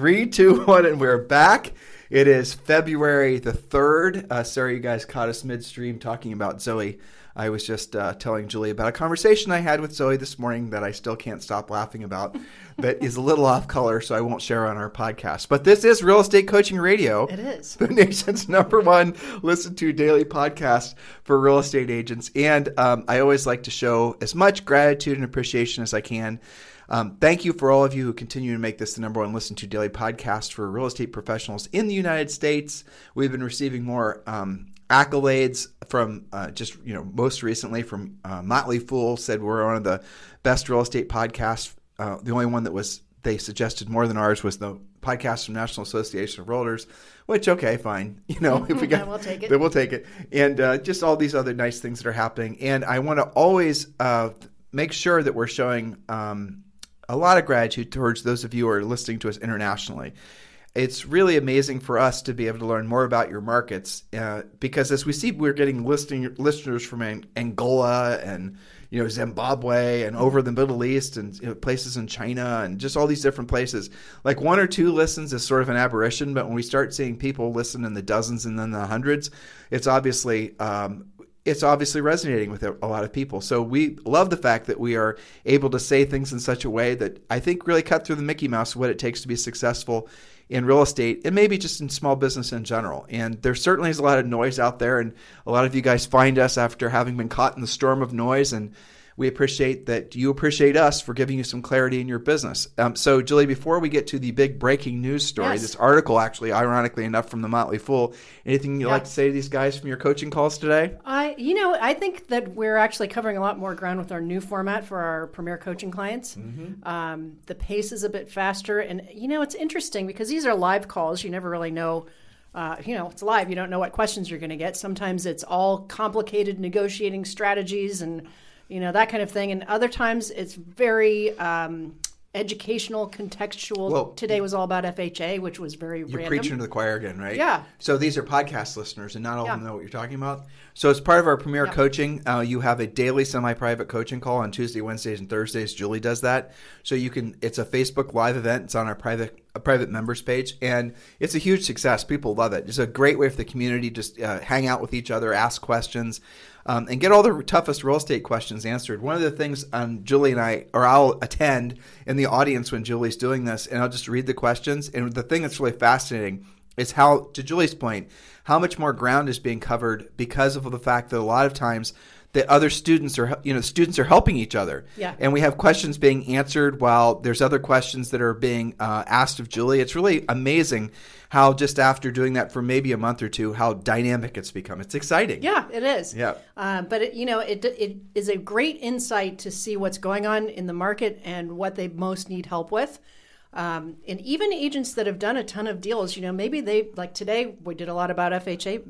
Three, two, one, and we're back. It is February the 3rd. Uh, sorry, you guys caught us midstream talking about Zoe. I was just uh, telling Julie about a conversation I had with Zoe this morning that I still can't stop laughing about, that is a little off color, so I won't share on our podcast. But this is Real Estate Coaching Radio. It is. The nation's number one listen to daily podcast for real estate agents. And um, I always like to show as much gratitude and appreciation as I can um, thank you for all of you who continue to make this the number one listen to daily podcast for real estate professionals in the United States. We've been receiving more um, accolades from uh, just you know most recently from uh, Motley Fool said we're one of the best real estate podcasts. Uh, the only one that was they suggested more than ours was the podcast from National Association of Realtors, which okay, fine, you know if we got, we'll take it. then we'll take it, and uh, just all these other nice things that are happening. And I want to always uh, make sure that we're showing. Um, a lot of gratitude towards those of you who are listening to us internationally. It's really amazing for us to be able to learn more about your markets uh, because, as we see, we're getting listening, listeners from Angola and you know Zimbabwe and over the Middle East and you know, places in China and just all these different places. Like one or two listens is sort of an aberration, but when we start seeing people listen in the dozens and then the hundreds, it's obviously um, it's obviously resonating with a lot of people. So we love the fact that we are able to say things in such a way that I think really cut through the Mickey Mouse what it takes to be successful in real estate and maybe just in small business in general. And there certainly is a lot of noise out there, and a lot of you guys find us after having been caught in the storm of noise and we appreciate that you appreciate us for giving you some clarity in your business. Um, so, Julie, before we get to the big breaking news story, Yes. this article, actually, ironically enough, from the Motley Fool, anything you'd Yeah. like to say to these guys from your coaching calls today? I, you know, I think that we're actually covering a lot more ground with our new format for our premier coaching clients. Um, the pace is a bit faster, and you know, it's interesting because these are live calls. You never really know. Uh, you know, it's live. You don't know what questions you're going to get. Sometimes it's all complicated negotiating strategies and you know that kind of thing, and other times it's very um, educational, contextual. Well, Today was all about FHA, which was very You're random. preaching to the choir again, right? Yeah. So these are podcast listeners, and not all Yeah. of them know what you're talking about. So as part of our premier Yeah. coaching, uh, you have a daily semi-private coaching call on Tuesday, Wednesdays, and Thursdays. Julie does that, so you can. It's a Facebook Live event. It's on our private a private members page, and it's a huge success. People love it. It's a great way for the community just uh, hang out with each other, ask questions. Um, and get all the toughest real estate questions answered. One of the things um, Julie and I, or I'll attend in the audience when Julie's doing this, and I'll just read the questions. And the thing that's really fascinating is how, to Julie's point, how much more ground is being covered because of the fact that a lot of times that other students are, you know, students are helping each other. Yeah. And we have questions being answered while there's other questions that are being uh, asked of Julie. It's really amazing how just after doing that for maybe a month or two, how dynamic it's become. It's exciting. Yeah, it is. Yeah. Uh, but it, you know, it it is a great insight to see what's going on in the market and what they most need help with. Um, and even agents that have done a ton of deals, you know, maybe they like today we did a lot about FHA.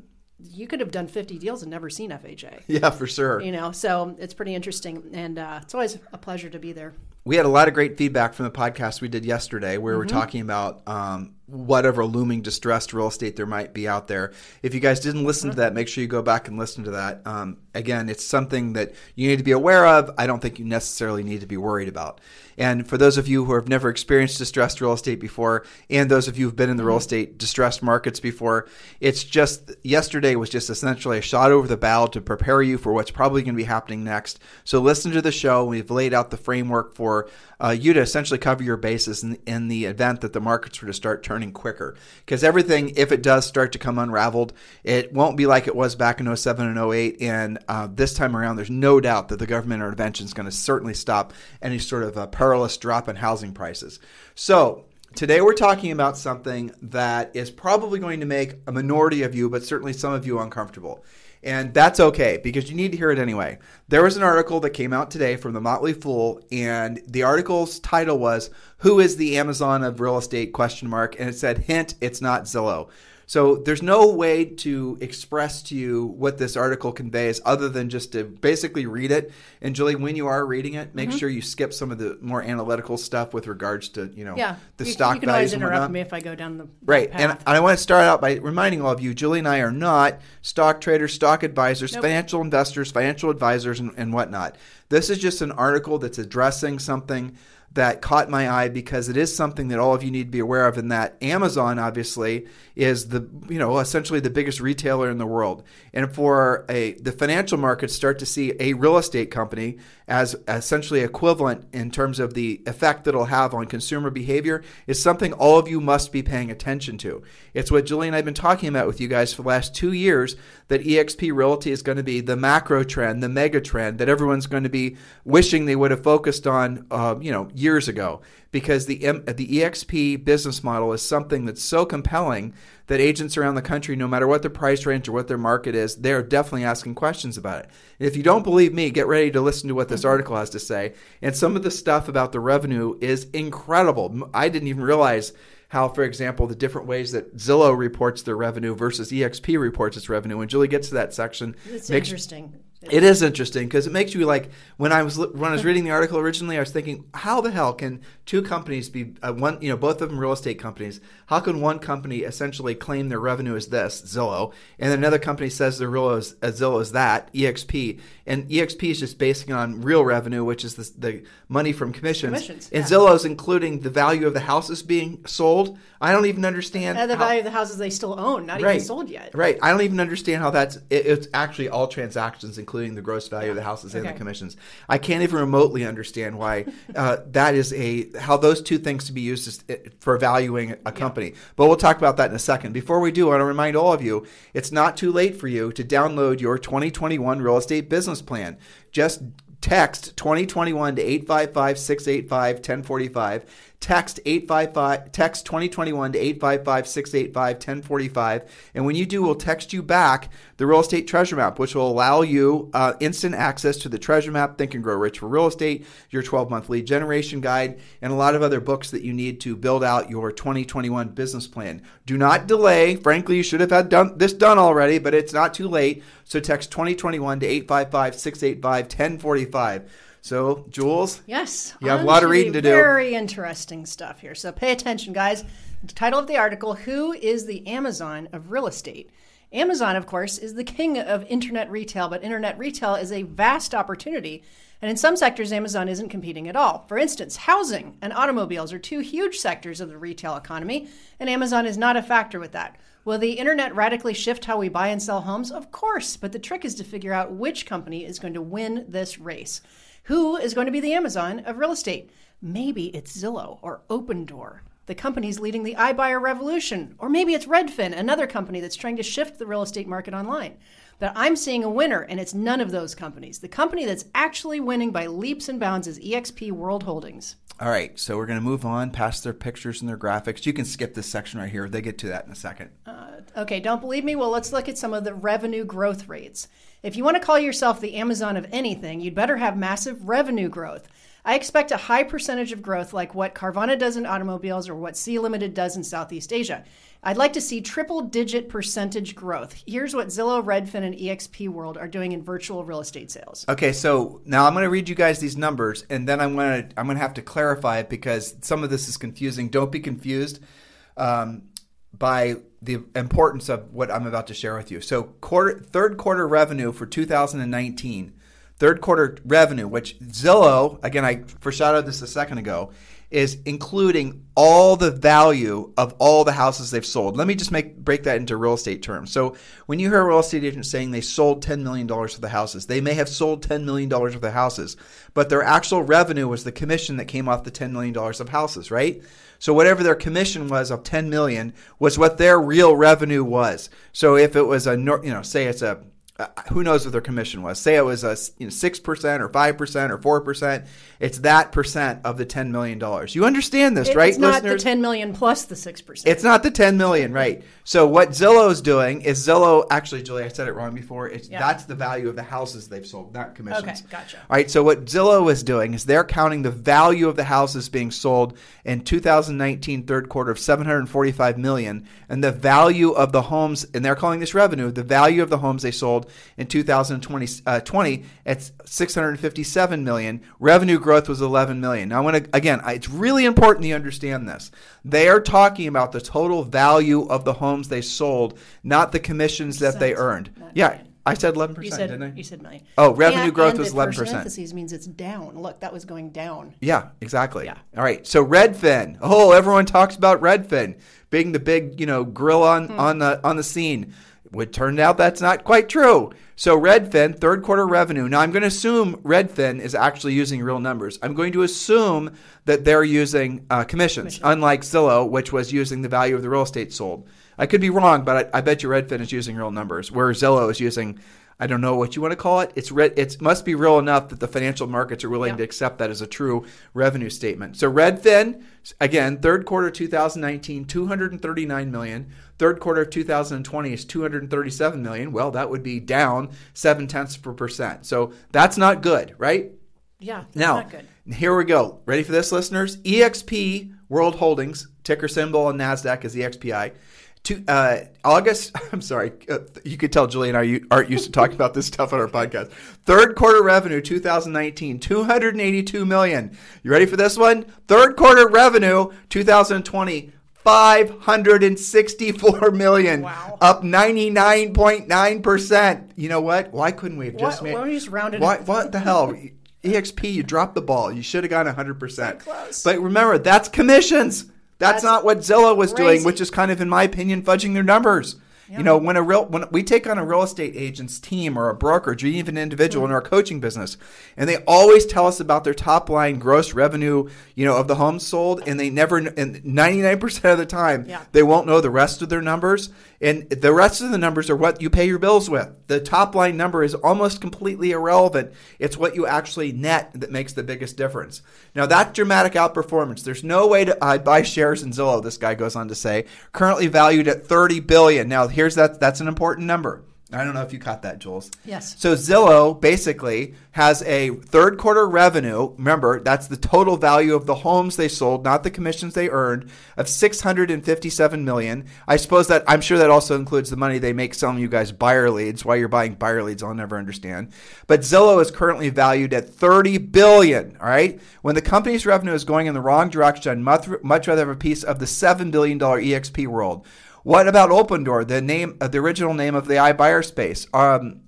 You could have done 50 deals and never seen FHA. Yeah, for sure. You know, so it's pretty interesting, and uh, it's always a pleasure to be there. We had a lot of great feedback from the podcast we did yesterday where Mm-hmm. we're talking about um, whatever looming distressed real estate there might be out there. If you guys didn't listen to that, make sure you go back and listen to that. Um, again, it's something that you need to be aware of. I don't think you necessarily need to be worried about. And for those of you who have never experienced distressed real estate before, and those of you who've been in the real estate distressed markets before, it's just yesterday was just essentially a shot over the bow to prepare you for what's probably going to be happening next. So listen to the show. We've laid out the framework for uh, you to essentially cover your bases in, in the event that the markets were to start turning quicker. Because everything, if it does start to come unraveled, it won't be like it was back in 07 and 08. And uh, this time around, there's no doubt that the government intervention is going to certainly stop any sort of a perilous drop in housing prices. So, Today, we're talking about something that is probably going to make a minority of you, but certainly some of you, uncomfortable. And that's okay because you need to hear it anyway. There was an article that came out today from the Motley Fool, and the article's title was "Who is the Amazon of real estate?" question mark, and it said, "Hint: It's not Zillow." So there's no way to express to you what this article conveys other than just to basically read it. And Julie, when you are reading it, make mm-hmm. sure you skip some of the more analytical stuff with regards to you know yeah. the you, stock you can values. Always interrupt me if I go down the right. Path. And I want to start out by reminding all of you, Julie and I are not stock traders, stock advisors, nope. financial investors, financial advisors, and, and whatnot. This is just an article that's addressing something that caught my eye because it is something that all of you need to be aware of and that Amazon obviously is the you know essentially the biggest retailer in the world. And for a the financial markets start to see a real estate company as essentially equivalent in terms of the effect that it'll have on consumer behavior is something all of you must be paying attention to. It's what Julie and I have been talking about with you guys for the last two years that EXP Realty is going to be the macro trend, the mega trend that everyone's going to be wishing they would have focused on, uh, you know, years ago because the the EXP business model is something that's so compelling that agents around the country, no matter what their price range or what their market is, they're definitely asking questions about it. And if you don't believe me, get ready to listen to what this article has to say. And some of the stuff about the revenue is incredible. I didn't even realize how, for example, the different ways that Zillow reports their revenue versus EXP reports its revenue. When Julie gets to that section, it's interesting. It is interesting because it makes you like when I was when I was reading the article originally, I was thinking, how the hell can two companies be uh, one? You know, both of them real estate companies. How can one company essentially claim their revenue is this Zillow, and another company says their real is uh, Zillow is that EXP, and EXP is just basing on real revenue, which is the, the money from commissions. commissions and yeah. Zillow is including the value of the houses being sold. I don't even understand uh, the how, value of the houses they still own, not right, even sold yet. Right. I don't even understand how that's. It, it's actually all transactions, including the gross value yeah. of the houses okay. and the commissions. I can't even remotely understand why uh, that is a how those two things to be used eh, for valuing a company. Yeah. But we'll talk about that in a second. Before we do, I want to remind all of you, it's not too late for you to download your 2021 real estate business plan. Just text 2021 to 855 685 1045 text 855 text 2021 to 855 685 1045 and when you do we'll text you back the real estate treasure map which will allow you uh, instant access to the treasure map think and grow rich for real estate your 12 month lead generation guide and a lot of other books that you need to build out your 2021 business plan. Do not delay. Frankly you should have had done this done already but it's not too late. So text 2021 to 855 685 1045 so, Jules, yes, you have a lot of reading to do. Very interesting stuff here. So, pay attention, guys. The title of the article Who is the Amazon of Real Estate? Amazon, of course, is the king of internet retail, but internet retail is a vast opportunity. And in some sectors, Amazon isn't competing at all. For instance, housing and automobiles are two huge sectors of the retail economy, and Amazon is not a factor with that. Will the internet radically shift how we buy and sell homes? Of course, but the trick is to figure out which company is going to win this race. Who is going to be the Amazon of real estate? Maybe it's Zillow or Opendoor, the companies leading the iBuyer revolution. Or maybe it's Redfin, another company that's trying to shift the real estate market online. But I'm seeing a winner, and it's none of those companies. The company that's actually winning by leaps and bounds is EXP World Holdings. All right, so we're going to move on past their pictures and their graphics. You can skip this section right here. They get to that in a second. Uh, okay, don't believe me? Well, let's look at some of the revenue growth rates. If you want to call yourself the Amazon of anything, you'd better have massive revenue growth. I expect a high percentage of growth like what Carvana does in automobiles or what Sea Limited does in Southeast Asia. I'd like to see triple digit percentage growth. Here's what Zillow, Redfin, and EXP World are doing in virtual real estate sales. Okay, so now I'm going to read you guys these numbers and then I'm going to I'm going to have to clarify it because some of this is confusing. Don't be confused. Um, by the importance of what I'm about to share with you. So, quarter, third quarter revenue for 2019, third quarter revenue, which Zillow, again, I foreshadowed this a second ago, is including all the value of all the houses they've sold. Let me just make break that into real estate terms. So when you hear a real estate agent saying they sold $10 million worth of houses, they may have sold $10 million worth of houses, but their actual revenue was the commission that came off the $10 million of houses, right? So whatever their commission was of 10 million was what their real revenue was. So if it was a you know say it's a uh, who knows what their commission was? Say it was a you know six percent or five percent or four percent. It's that percent of the ten million dollars. You understand this, It- right, It's not listeners? the 10 million plus the 6%. It's not the 10 million, right? So what Zillow's doing is Zillow actually, Julie, I said it wrong before. It's Yeah. that's the value of the houses they've sold, not commissions. Okay, gotcha. All right. So what Zillow is doing is they're counting the value of the houses being sold in 2019 third quarter of 745 million, and the value of the homes, and they're calling this revenue. The value of the homes they sold in 2020 uh, 20, it's 657 million. Revenue growth was 11 million. Now I want to again, it's really important you understand this. They are talking about the total value of the homes they sold, not the commissions that they earned. Yeah. I said 11%, you said didn't I? you said million. Oh, revenue And- growth and was the 11%. parentheses means it's down. Look, that was going down. Yeah, exactly. Yeah. All right. So Redfin. Oh, everyone talks about Redfin being the big, you know, grill on Hmm. on the on the scene. Would turn out that's not quite true. So Redfin third quarter revenue. Now I'm going to assume Redfin is actually using real numbers. I'm going to assume that they're using uh, commissions, unlike Zillow, which was using the value of the real estate sold. I could be wrong, but I, I bet you Redfin is using real numbers, where Zillow is using. I don't know what you want to call it. It's it must be real enough that the financial markets are willing Yeah. to accept that as a true revenue statement. So Redfin, again, third quarter 2019, 239 million. Third quarter of 2020 is 237 million. Well, that would be down seven tenths per percent. So that's not good, right? Yeah, that's Now, not good. here we go. Ready for this, listeners? EXP World Holdings, ticker symbol on NASDAQ is EXPI. To, uh, August, I'm sorry, uh, you could tell Julie and I aren't used to talking about this stuff on our podcast. Third quarter revenue 2019, 282 million. You ready for this one? Third quarter revenue 2020, 564 million. Wow. Up 99.9%. You know what? Why couldn't we have just Why- made why don't you just round it Why, what the hell? EXP, you dropped the ball. You should have gone 100%. But remember, that's commissions. That's, That's not what Zillow was doing, which is kind of, in my opinion, fudging their numbers. You know, when a real when we take on a real estate agent's team or a brokerage or even an individual Mm-hmm. in our coaching business, and they always tell us about their top line gross revenue, you know, of the homes sold, and they never, and ninety nine percent of the time, Yeah. they won't know the rest of their numbers, and the rest of the numbers are what you pay your bills with. The top line number is almost completely irrelevant. It's what you actually net that makes the biggest difference. Now that dramatic outperformance, there's no way to uh, buy shares in Zillow. This guy goes on to say, currently valued at 30 billion. Now here's that. That's an important number. I don't know if you caught that, Jules. Yes. So Zillow basically has a third quarter revenue. Remember, that's the total value of the homes they sold, not the commissions they earned, of 657 million. I suppose that I'm sure that also includes the money they make selling you guys buyer leads. Why you're buying buyer leads, I'll never understand. But Zillow is currently valued at 30 billion. All right. When the company's revenue is going in the wrong direction, I'd much, much rather have a piece of the seven billion dollar EXP world. What about Opendoor, the name, uh, the original name of the iBuyer space? Um,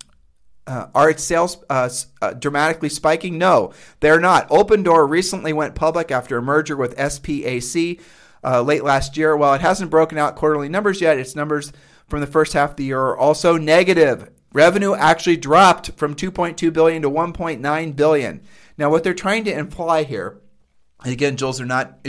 uh, are its sales uh, uh, dramatically spiking? No, they're not. Opendoor recently went public after a merger with SPAC uh, late last year. While it hasn't broken out quarterly numbers yet, its numbers from the first half of the year are also negative. Revenue actually dropped from 2.2 billion to 1.9 billion. Now, what they're trying to imply here again, Jules are not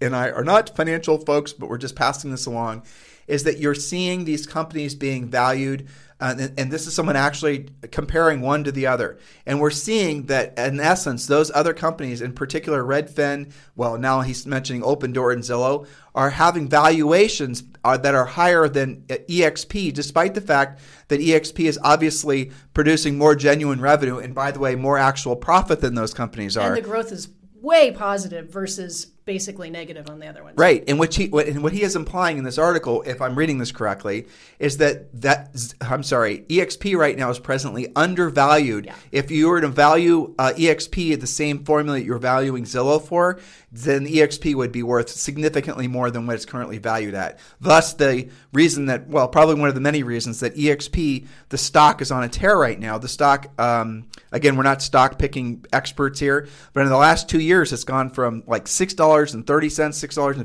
and I are not financial folks, but we're just passing this along. Is that you're seeing these companies being valued, uh, and, and this is someone actually comparing one to the other, and we're seeing that in essence, those other companies, in particular Redfin, well, now he's mentioning Opendoor and Zillow, are having valuations uh, that are higher than uh, EXP, despite the fact that EXP is obviously producing more genuine revenue, and by the way, more actual profit than those companies are. And the growth is way positive versus basically negative on the other ones. Right, and what he what, and what he is implying in this article, if I'm reading this correctly, is that that I'm sorry, EXP right now is presently undervalued. Yeah. If you were to value uh, EXP at the same formula that you're valuing Zillow for, then EXP would be worth significantly more than what it's currently valued at. Thus, the reason that well, probably one of the many reasons that EXP the stock is on a tear right now. The stock, um, again, we're not stock picking experts here, but in the last two years, it's gone from like six dollars and thirty cents, six dollars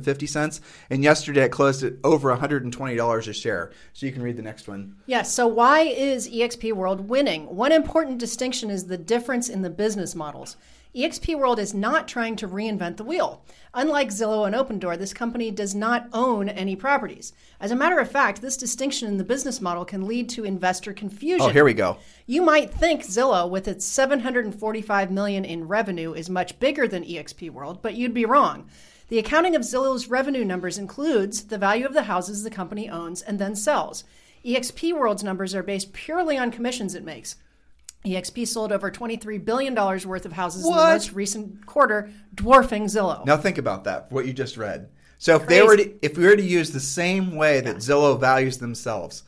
and yesterday it closed at over one hundred and twenty dollars a share. So you can read the next one. Yes. So why is EXP World winning? One important distinction is the difference in the business models. eXp World is not trying to reinvent the wheel. Unlike Zillow and Opendoor, this company does not own any properties. As a matter of fact, this distinction in the business model can lead to investor confusion. Oh, here we go. You might think Zillow, with its 745 million in revenue, is much bigger than eXp World, but you'd be wrong. The accounting of Zillow's revenue numbers includes the value of the houses the company owns and then sells. eXp World's numbers are based purely on commissions it makes. EXP sold over $23 billion worth of houses in the most recent quarter, dwarfing Zillow. Now think about that. What you just read. So if they were to, if we were to use the same way that Zillow values themselves,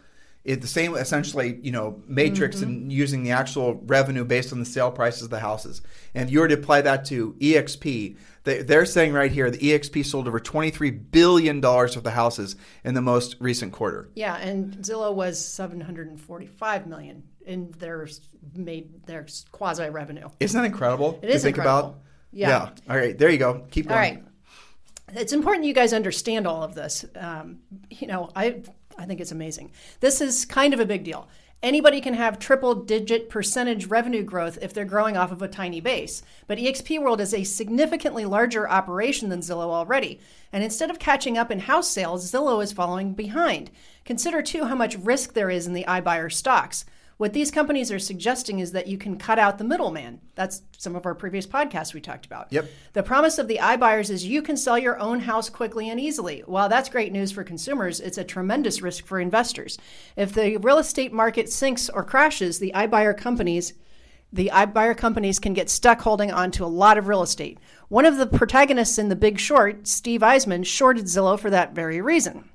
it, the same essentially you know matrix Mm-hmm. and using the actual revenue based on the sale prices of the houses, and if you were to apply that to EXP, they, they're saying right here the EXP sold over twenty three billion dollars worth of houses in the most recent quarter. Yeah, and Zillow was 745 million in their made their quasi revenue. Isn't that incredible? It to is think incredible. about. Yeah. All right. There you go. Keep going. All right. It's important you guys understand all of this. Um, you know, I I think it's amazing. This is kind of a big deal. Anybody can have triple digit percentage revenue growth if they're growing off of a tiny base. But eXp World is a significantly larger operation than Zillow already. And instead of catching up in house sales, Zillow is falling behind. Consider too how much risk there is in the iBuyer stocks. What these companies are suggesting is that you can cut out the middleman. That's some of our previous podcasts we talked about. Yep. The promise of the iBuyers is you can sell your own house quickly and easily. While that's great news for consumers, it's a tremendous risk for investors. If the real estate market sinks or crashes, the iBuyer companies the iBuyer companies can get stuck holding on to a lot of real estate. One of the protagonists in The Big Short, Steve Eisman, shorted Zillow for that very reason.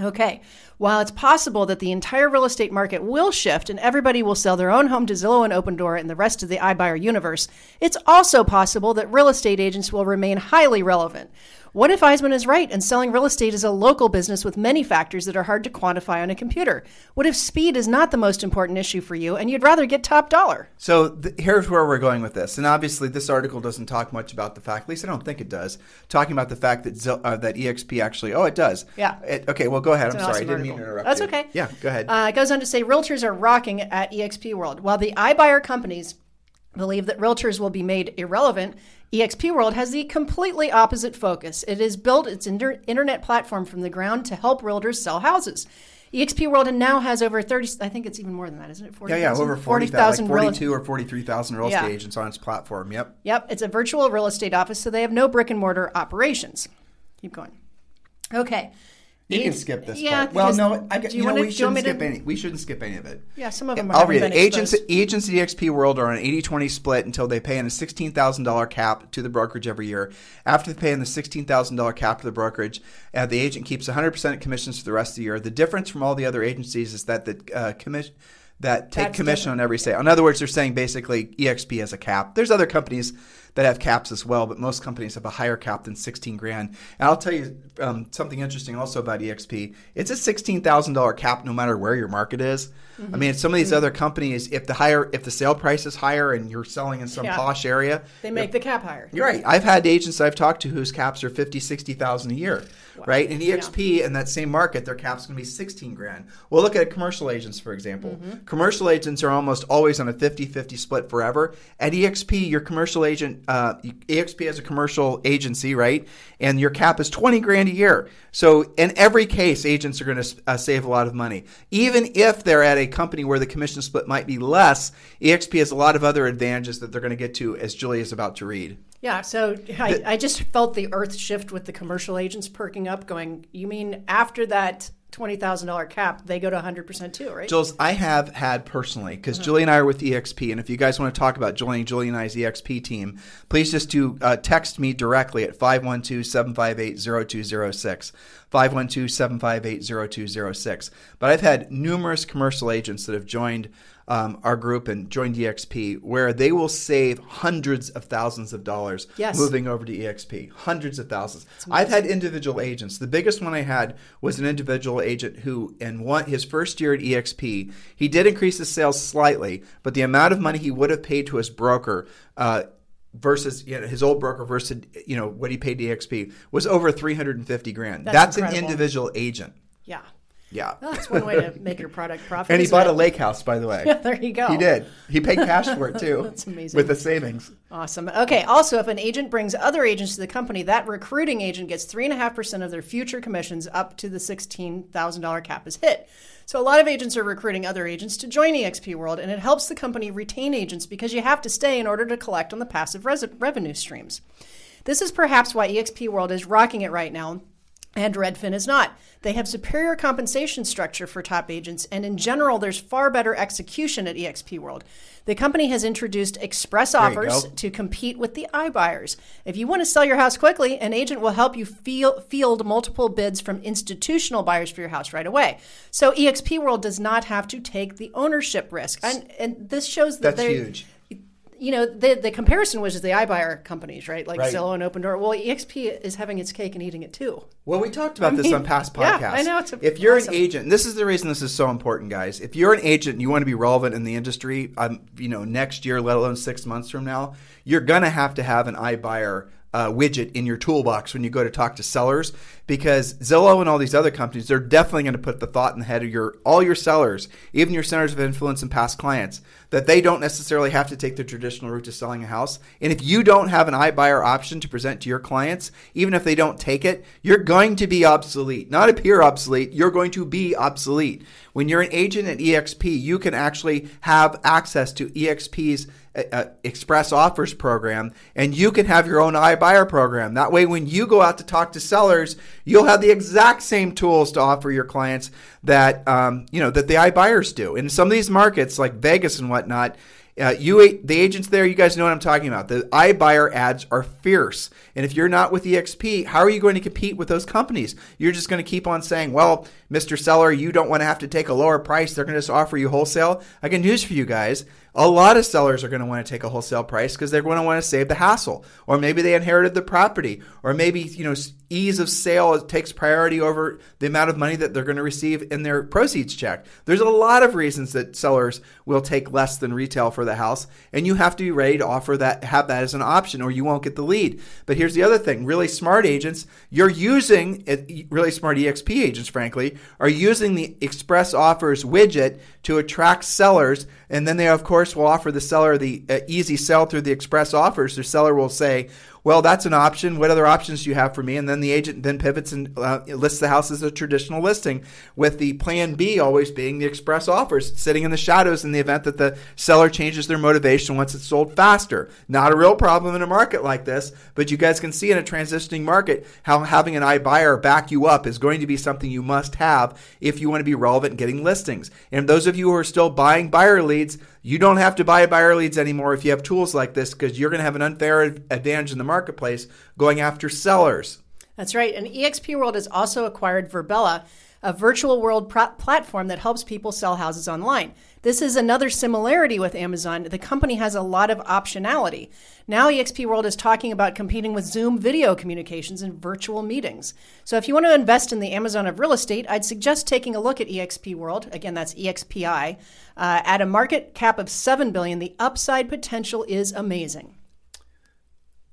Okay. While it's possible that the entire real estate market will shift and everybody will sell their own home to Zillow and Opendoor and the rest of the iBuyer universe, it's also possible that real estate agents will remain highly relevant. What if Eisman is right and selling real estate is a local business with many factors that are hard to quantify on a computer? What if speed is not the most important issue for you and you'd rather get top dollar? So th- here's where we're going with this, and obviously this article doesn't talk much about the fact. At least I don't think it does. Talking about the fact that Zil- uh, that EXP actually. Oh, it does. Yeah. It, okay. Well, go ahead. I'm sorry. awesome I didn't mean to interrupt. That's you. okay. Yeah. Go ahead. Uh, it goes on to say realtors are rocking at eXp World. While the iBuyer companies believe that realtors will be made irrelevant, eXp World has the completely opposite focus. It has built its inter- internet platform from the ground to help realtors sell houses. eXp World now has over 30, I think it's even more than that, isn't it? 40, yeah, yeah. Over 40,000, like real- 42 or 43,000 real estate Yeah. agents on its platform. Yep. Yep, it's a virtual real estate office, so they have no brick and mortar operations. Keep going. Okay. You can skip this Yeah. part. Well, no, I, do you, know we shouldn't skip to- any. We shouldn't skip any of it. Yeah, some of them I'll read it. Agents, agents at EXP World are on an 80-20 split until they pay in a $16,000 cap to the brokerage every year. After they pay in the $16,000 cap to the brokerage, uh, the agent keeps 100% of commissions for the rest of the year. The difference from all the other agencies is that the uh, commission that take That's commission different. on every sale. In other words, they're saying basically EXP has a cap. There's other companies that have caps as well, but most companies have a higher cap than 16 grand. And I'll tell you um, something interesting also about EXP. It's a $16,000 cap no matter where your market is. Mm-hmm. I mean, some of these other companies, if the higher, if the sale price is higher and you're selling in some Yeah. posh area, They make the cap higher. you're right. I've had agents I've talked to whose caps are 50, 60,000 a year, right? In EXP in that same market, their cap's going to be 16 grand. Well, look at commercial agents, for example. Mm-hmm. Commercial agents are almost always on a 50-50 split forever. At EXP, your commercial agent, uh, EXP has a commercial agency, right? And your cap is 20 grand a year. So in every case, agents are going to uh, save a lot of money. Even if they're at a company where the commission split might be less, EXP has a lot of other advantages that they're going to get to as Julie is about to read. Yeah, so I, I just felt the earth shift with the commercial agents perking up, going, you mean after that $20,000 cap, they go to 100% too, right? Jules, I have had personally, because Julie and I are with EXP, and if you guys want to talk about joining Julie and I's EXP team, please just do uh, text me directly at 512-758-0206. 512-758-0206. But I've had numerous commercial agents that have joined um, our group and joined EXP where they will save hundreds of thousands of dollars Yes. moving over to EXP. Hundreds of thousands. I've had individual agents. The biggest one I had was an individual agent who, in one his first year at EXP, he did increase his sales slightly, but the amount of money he would have paid to his broker. Uh, Versus you know, his old broker versus you know what he paid to EXP was over 350 grand. That's That's, an individual agent. yeah. Yeah. Well, that's one way to make your product profit. And he bought it? a lake house, by the way. Yeah, there you go. He did. He paid cash for it too. That's amazing. With the savings. Awesome. Okay. Also, if an agent brings other agents to the company, that recruiting agent gets three and a half percent of their future commissions up to the sixteen thousand dollar cap is hit. So a lot of agents are recruiting other agents to join EXP World, and it helps the company retain agents because you have to stay in order to collect on the passive res- revenue streams. This is perhaps why EXP World is rocking it right now and Redfin is not. They have superior compensation structure for top agents, and in general, there's far better execution at EXP World. The company has introduced express offers to compete with the iBuyers. If you want to sell your house quickly, an agent will help you feel, field multiple bids from institutional buyers for your house right away. So EXP World does not have to take the ownership risk, and, and this shows that That's huge. You know, the the comparison was the iBuyer companies, right? Like Right. Zillow and Opendoor. Well, EXP is having its cake and eating it too. Well, we talked about I this mean, on past podcasts. yeah. I know, it's if you're awesome. an agent, this is the reason this is so important, guys. If you're an agent and you want to be relevant in the industry, um, you know, next year, let alone six months from now, you're gonna have to have an iBuyer uh, widget in your toolbox when you go to talk to sellers because Zillow and all these other companies, they're definitely going to put the thought in the head of your all your sellers, even your centers of influence and past clients, that they don't necessarily have to take the traditional route to selling a house. And if you don't have an iBuyer option to present to your clients, even if they don't take it, you're going to be obsolete. Not appear obsolete, you're going to be obsolete. When you're an agent at EXP, you can actually have access to EXP's uh, express offers program and you can have your own iBuyer program. That way, when you go out to talk to sellers, you'll have the exact same tools to offer your clients that um, you know that the iBuyers do. In some of these markets, like Vegas and whatnot, uh, you the agents there, you guys know what I'm talking about. The iBuyer ads are fierce, and if you're not with EXP, how are you going to compete with those companies? You're just going to keep on saying, "Well, Mr. Seller, you don't want to have to take a lower price. They're going to just offer you wholesale." I got news for you guys. A lot of sellers are going to want to take a wholesale price because they're going to want to save the hassle, or maybe they inherited the property, or maybe you know ease of sale takes priority over the amount of money that they're going to receive in their proceeds check. There's a lot of reasons that sellers will take less than retail for the house, and you have to be ready to offer that, have that as an option, or you won't get the lead. But here's the other thing: really smart agents, you're using it- eh, really smart EXP agents, frankly, are using the Express Offers widget to attract sellers, and then they of course will offer the seller the uh, easy sell through the Express Offers. The seller will say well, that's an option. What other options do you have for me? And then the agent then pivots and uh, lists the house as a traditional listing, with the plan B always being the express offers, sitting in the shadows in the event that the seller changes their motivation once it's sold faster. Not a real problem in a market like this, but you guys can see in a transitioning market how having an iBuyer back you up is going to be something you must have if you want to be relevant in getting listings. And those of you who are still buying buyer leads, you don't have to buy buyer leads anymore if you have tools like this because you're going to have an unfair advantage in the marketplace going after sellers. That's right. And EXP World has also acquired Virbela, a virtual world pr- platform that helps people sell houses online. This is another similarity with Amazon. The company has a lot of optionality. Now, EXP World is talking about competing with Zoom video communications and virtual meetings. So, if you want to invest in the Amazon of real estate, I'd suggest taking a look at EXP World. Again, that's EXPI. Uh, at a market cap of seven billion, the upside potential is amazing.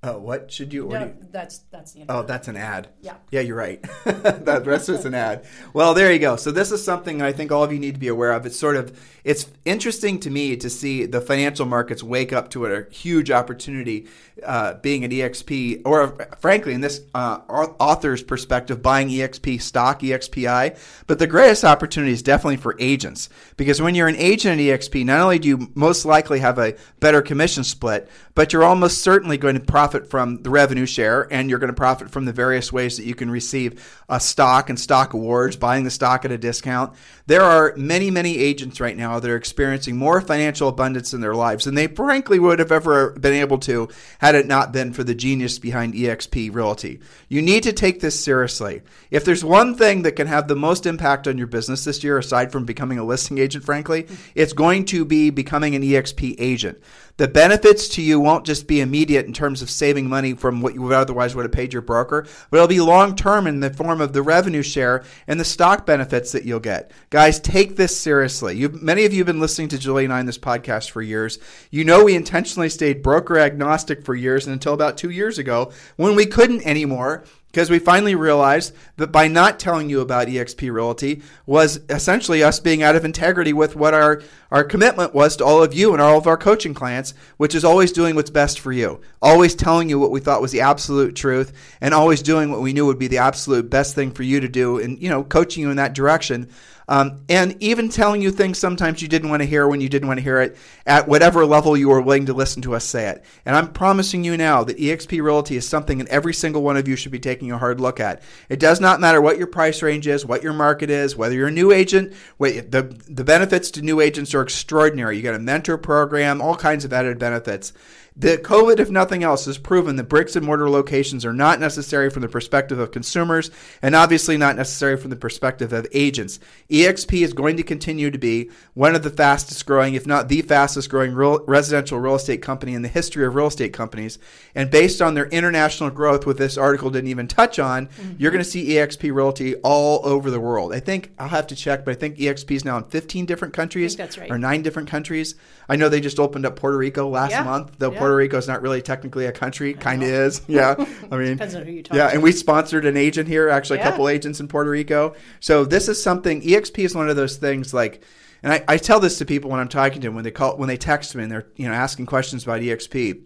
Oh, what should you? No, you that's that's the. Oh, that's an ad. Yeah. Yeah, you're right. that rest is an ad. Well, there you go. So this is something I think all of you need to be aware of. It's sort of it's interesting to me to see the financial markets wake up to a huge opportunity, uh, being an EXP, or frankly, in this uh, author's perspective, buying EXP stock, EXPI. But the greatest opportunity is definitely for agents because when you're an agent at EXP, not only do you most likely have a better commission split, but you're almost certainly going to profit from the revenue share and you're going to profit from the various ways that you can receive a stock and stock awards, buying the stock at a discount. There are many, many agents right now that are experiencing more financial abundance in their lives than they frankly would have ever been able to had it not been for the genius behind EXP Realty. You need to take this seriously. If there's one thing that can have the most impact on your business this year, aside from becoming a listing agent, frankly, it's going to be becoming an EXP agent. The benefits to you won't just be immediate in terms of saving money from what you would otherwise would have paid your broker, but it'll be long term in the form of the revenue share and the stock benefits that you'll get. Guys, take this seriously. You've, many of you have been listening to Julie and I in this podcast for years. You know we intentionally stayed broker agnostic for years and until about two years ago when we couldn't anymore because we finally realized that by not telling you about EXP Realty was essentially us being out of integrity with what our, our commitment was to all of you and all of our coaching clients, which is always doing what's best for you, always telling you what we thought was the absolute truth, and always doing what we knew would be the absolute best thing for you to do, and you know, coaching you in that direction. Um, and even telling you things sometimes you didn't want to hear when you didn't want to hear it at whatever level you were willing to listen to us say it. And I'm promising you now that EXP Realty is something that every single one of you should be taking a hard look at. It does not matter what your price range is, what your market is, whether you're a new agent. The, the benefits to new agents are extraordinary. You got a mentor program, all kinds of added benefits. The COVID, if nothing else, has proven that bricks and mortar locations are not necessary from the perspective of consumers and obviously not necessary from the perspective of agents. EXP is going to continue to be one of the fastest growing, if not the fastest growing real, residential real estate company in the history of real estate companies. And based on their international growth, which this article didn't even touch on, mm-hmm. you're going to see EXP Realty all over the world. I think I'll have to check, but I think EXP is now in 15 different countries right. or nine different countries. I know they just opened up Puerto Rico last yeah. month. Though yeah. Puerto Rico is not really technically a country, kind of is. Yeah, I mean, depends on who you talk. Yeah, to. and we sponsored an agent here, actually a couple agents in Puerto Rico. So this is something. EXP is one of those things like. And I, I tell this to people when I'm talking to them when they call when they text me and they're you know asking questions about EXP.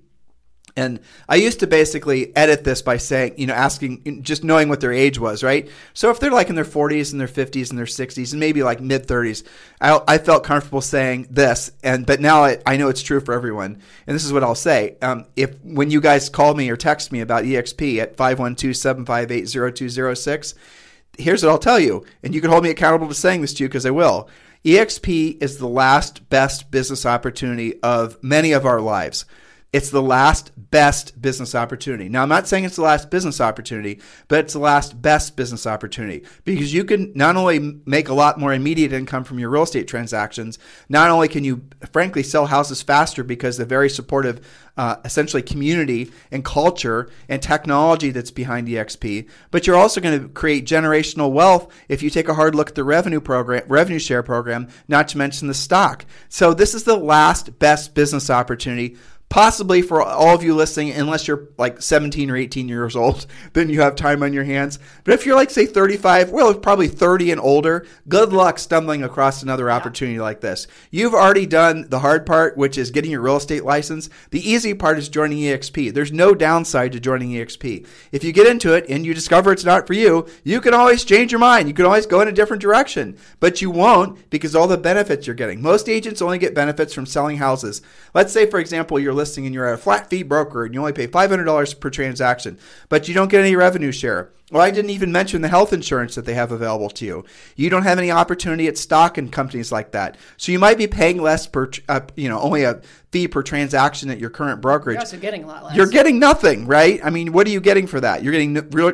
And I used to basically edit this by saying, you know, asking, just knowing what their age was, right? So if they're like in their 40s and their 50s and their 60s and maybe like mid 30s, I, I felt comfortable saying this. And but now I, I know it's true for everyone. And this is what I'll say: um, if when you guys call me or text me about EXP at 512-758-0206, here's what I'll tell you, and you can hold me accountable to saying this to you because I will. EXP is the last best business opportunity of many of our lives. It's the last best business opportunity. Now, I'm not saying it's the last business opportunity, but it's the last best business opportunity because you can not only make a lot more immediate income from your real estate transactions, not only can you, frankly, sell houses faster because the very supportive, uh, essentially, community and culture and technology that's behind EXP, but you're also going to create generational wealth if you take a hard look at the revenue program, revenue share program, not to mention the stock. So, this is the last best business opportunity possibly for all of you listening, unless you're like 17 or 18 years old, then you have time on your hands. But if you're like, say, 35, well, probably 30 and older, good luck stumbling across another yeah. opportunity like this. You've already done the hard part, which is getting your real estate license. The easy part is joining EXP. There's no downside to joining EXP. If you get into it and you discover it's not for you, you can always change your mind. You can always go in a different direction, but you won't because all the benefits you're getting. Most agents only get benefits from selling houses. Let's say, for example, you're listing and you're a flat fee broker and you only pay $500 per transaction, but you don't get any revenue share. Well, I didn't even mention the health insurance that they have available to you. You don't have any opportunity at stock in companies like that. So you might be paying less per, uh, you know, only a fee per transaction at your current brokerage. You're also getting a lot less. You're getting nothing, right? I mean, what are you getting for that? You're getting real,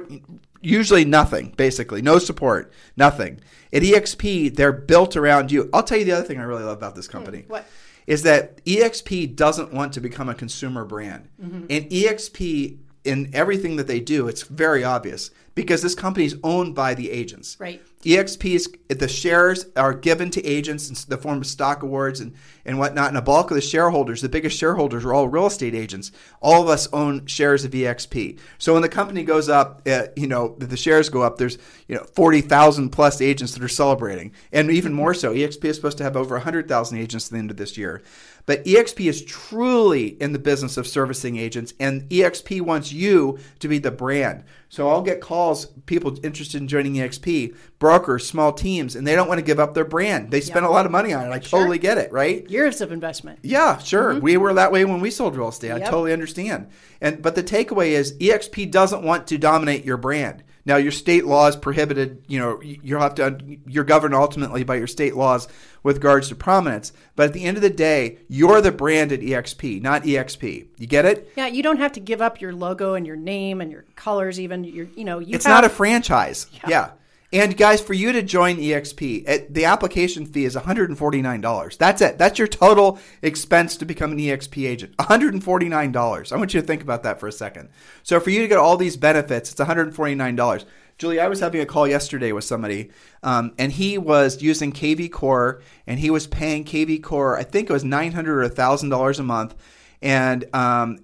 usually nothing, basically. No support, nothing. At EXP, they're built around you. I'll tell you the other thing I really love about this company. Hmm, what? Is that EXP doesn't want to become a consumer brand. Mm-hmm. And EXP, in everything that they do, it's very obvious because this company is owned by the agents. Right. EXP's the shares are given to agents in the form of stock awards and, and whatnot. And a bulk of the shareholders, the biggest shareholders, are all real estate agents. All of us own shares of EXP. So when the company goes up, uh, you know, the shares go up. There's you know forty thousand plus agents that are celebrating, and even more so. EXP is supposed to have over hundred thousand agents at the end of this year. But EXP is truly in the business of servicing agents, and EXP wants you to be the brand. So I'll get calls, people interested in joining EXP, brokers, small teams, and they don't want to give up their brand. They spend Yeah. a lot of money on it. I Sure. totally get it, right? Years of investment. Yeah, sure. Mm-hmm. We were that way when we sold real estate. I totally understand. And but the takeaway is EXP doesn't want to dominate your brand. Now your state laws prohibited, you know, you'll have to you're governed ultimately by your state laws with regards to prominence. But at the end of the day, you're the brand at EXP, not EXP. You get it? Yeah, you don't have to give up your logo and your name and your colors. Even your, you know, you It's have, not a franchise. Yeah. And guys, for you to join EXP, it, the application fee is $149. That's it. That's your total expense to become an EXP agent. $149. I want you to think about that for a second. So for you to get all these benefits, it's $149. Julie, I was having a call yesterday with somebody, um, and he was using KV Core, and he was paying KV Core, I think it was 900 or $1,000 a month. And um,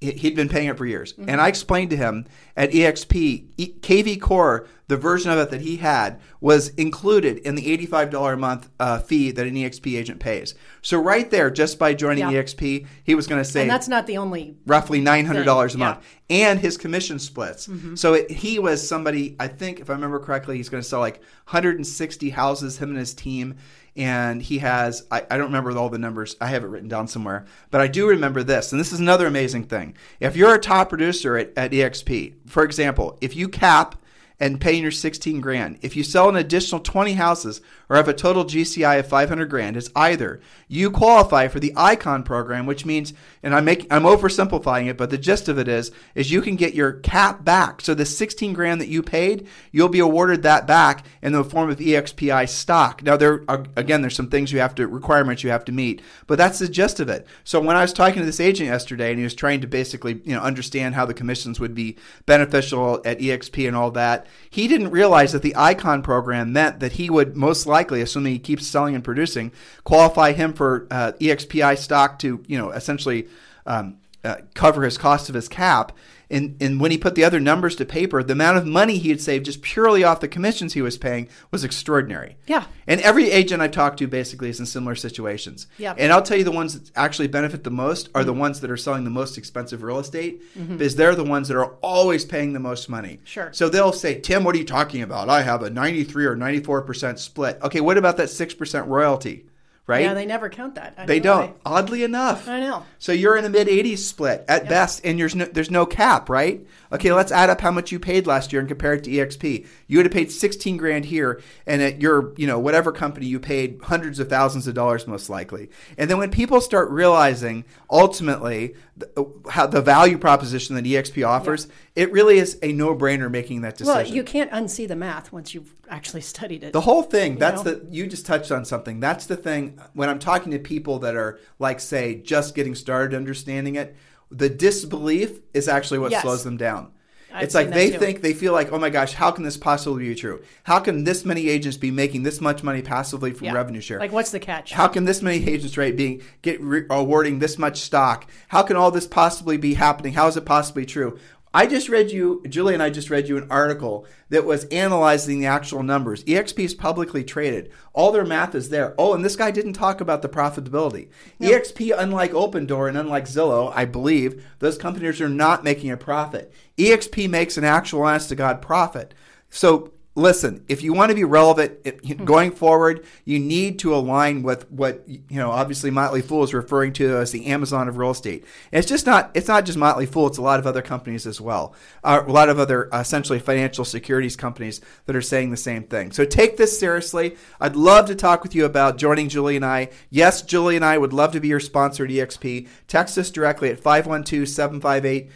he'd been paying it for years. And I explained to him at EXP, e- KV Core, the version of it that he had, was included in the $85 a month uh, fee that an EXP agent pays. So right there, just by joining Yeah. EXP, he was going to save And that's not the only. roughly nine hundred dollars a Thing, yeah. month, and his commission splits. So it, he was somebody. I think, if I remember correctly, he's going to sell like 160 houses. Him and his team, and he has. I, I don't remember all the numbers. I have it written down somewhere, but I do remember this. And this is another amazing thing. If you're a top producer at, at EXP, for example, if you cap and paying your 16 grand. If you sell an additional 20 houses or have a total GCI of 500 grand, it's either you qualify for the Icon program, which means, and I'm making, I'm oversimplifying it, but the gist of it is, is you can get your cap back. So the 16 grand that you paid, you'll be awarded that back in the form of EXPI stock. Now there are, again, there's some things you have to, requirements you have to meet, but that's the gist of it. So when I was talking to this agent yesterday and he was trying to basically, you know, understand how the commissions would be beneficial at EXP and all that, he didn't realize that the Icon program meant that he would most likely, assuming he keeps selling and producing, qualify him for uh, EXPI stock to, you know, essentially um, uh, cover his cost of his cap. And, and when he put the other numbers to paper, the amount of money he had saved just purely off the commissions he was paying was extraordinary. Yeah. And every agent I've talked to basically is in similar situations. Yeah. And I'll tell you the ones that actually benefit the most are the mm-hmm. ones that are selling the most expensive real estate mm-hmm. because they're the ones that are always paying the most money. Sure. So they'll say, Tim, what are you talking about? I have a 93 or 94% split. Okay, what about that 6% royalty? Right? Yeah, they never count that. I They don't. Oddly enough. I know. So you're in a mid 80s split at best, and there's no, there's no cap, right? Okay, let's add up how much you paid last year and compare it to EXP. You would have paid 16 grand here, and at your you know whatever company you paid hundreds of thousands of dollars most likely. And then when people start realizing ultimately the, how the value proposition that EXP offers, it really is a no brainer making that decision. Well, you can't unsee the math once you've actually studied it. The whole thing, that's know? the you just touched on something. That's the thing when I'm talking to people that are like say just getting started understanding it, the disbelief is actually what Yes. slows them down. I've it's like they too. think they feel like, "Oh my gosh, how can this possibly be true? How can this many agents be making this much money passively from Yeah. revenue share?" Like, what's the catch? How can this many agents right being get re- awarding this much stock? How can all this possibly be happening? How is it possibly true? I just read you, Julie and I just read you an article that was analyzing the actual numbers. EXP is publicly traded. All their math is there. Oh, and this guy didn't talk about the profitability. EXP, unlike Opendoor and unlike Zillow, I believe, those companies are not making a profit. EXP makes an actual honest to God profit. So listen, if you want to be relevant it- going forward, you need to align with what you know. Obviously, Motley Fool is referring to as the Amazon of real estate. And it's just not. It's not just Motley Fool. It's a lot of other companies as well. Uh, a lot of other uh, essentially financial securities companies that are saying the same thing. So take this seriously. I'd love to talk with you about joining Julie and I. Yes, Julie and I would love to be your sponsor at EXP. Text us directly at 512-758-0206,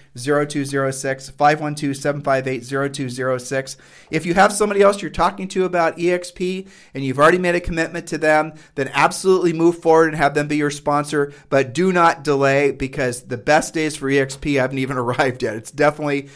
512-758-0206. If you have somebody else you're talking to about EXP and you've already made a commitment to them, then absolutely move forward and have them be your sponsor, but do not delay because the best days for EXP haven't even arrived yet. It's definitely,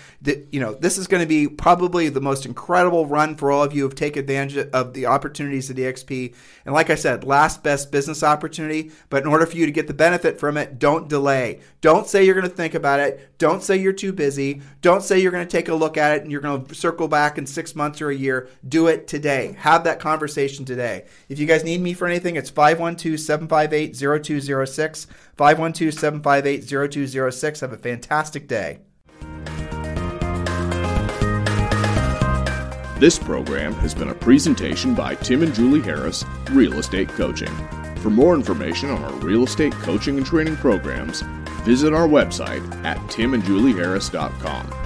you know, this is going to be probably the most incredible run for all of you who have taken advantage of the opportunities at EXP. And like I said, last best business opportunity, but in order for you to get the benefit from it, don't delay. Don't say you're going to think about it. Don't say you're too busy. Don't say you're going to take a look at it and you're going to circle back in six months or a year. Do it today. Have that conversation today. If you guys need me for anything, it's 512 758 0206. 512 758 0206. Have a fantastic day. This program has been a presentation by Tim and Julie Harris, Real Estate Coaching. For more information on our real estate coaching and training programs, visit our website at timandjulieharris.com.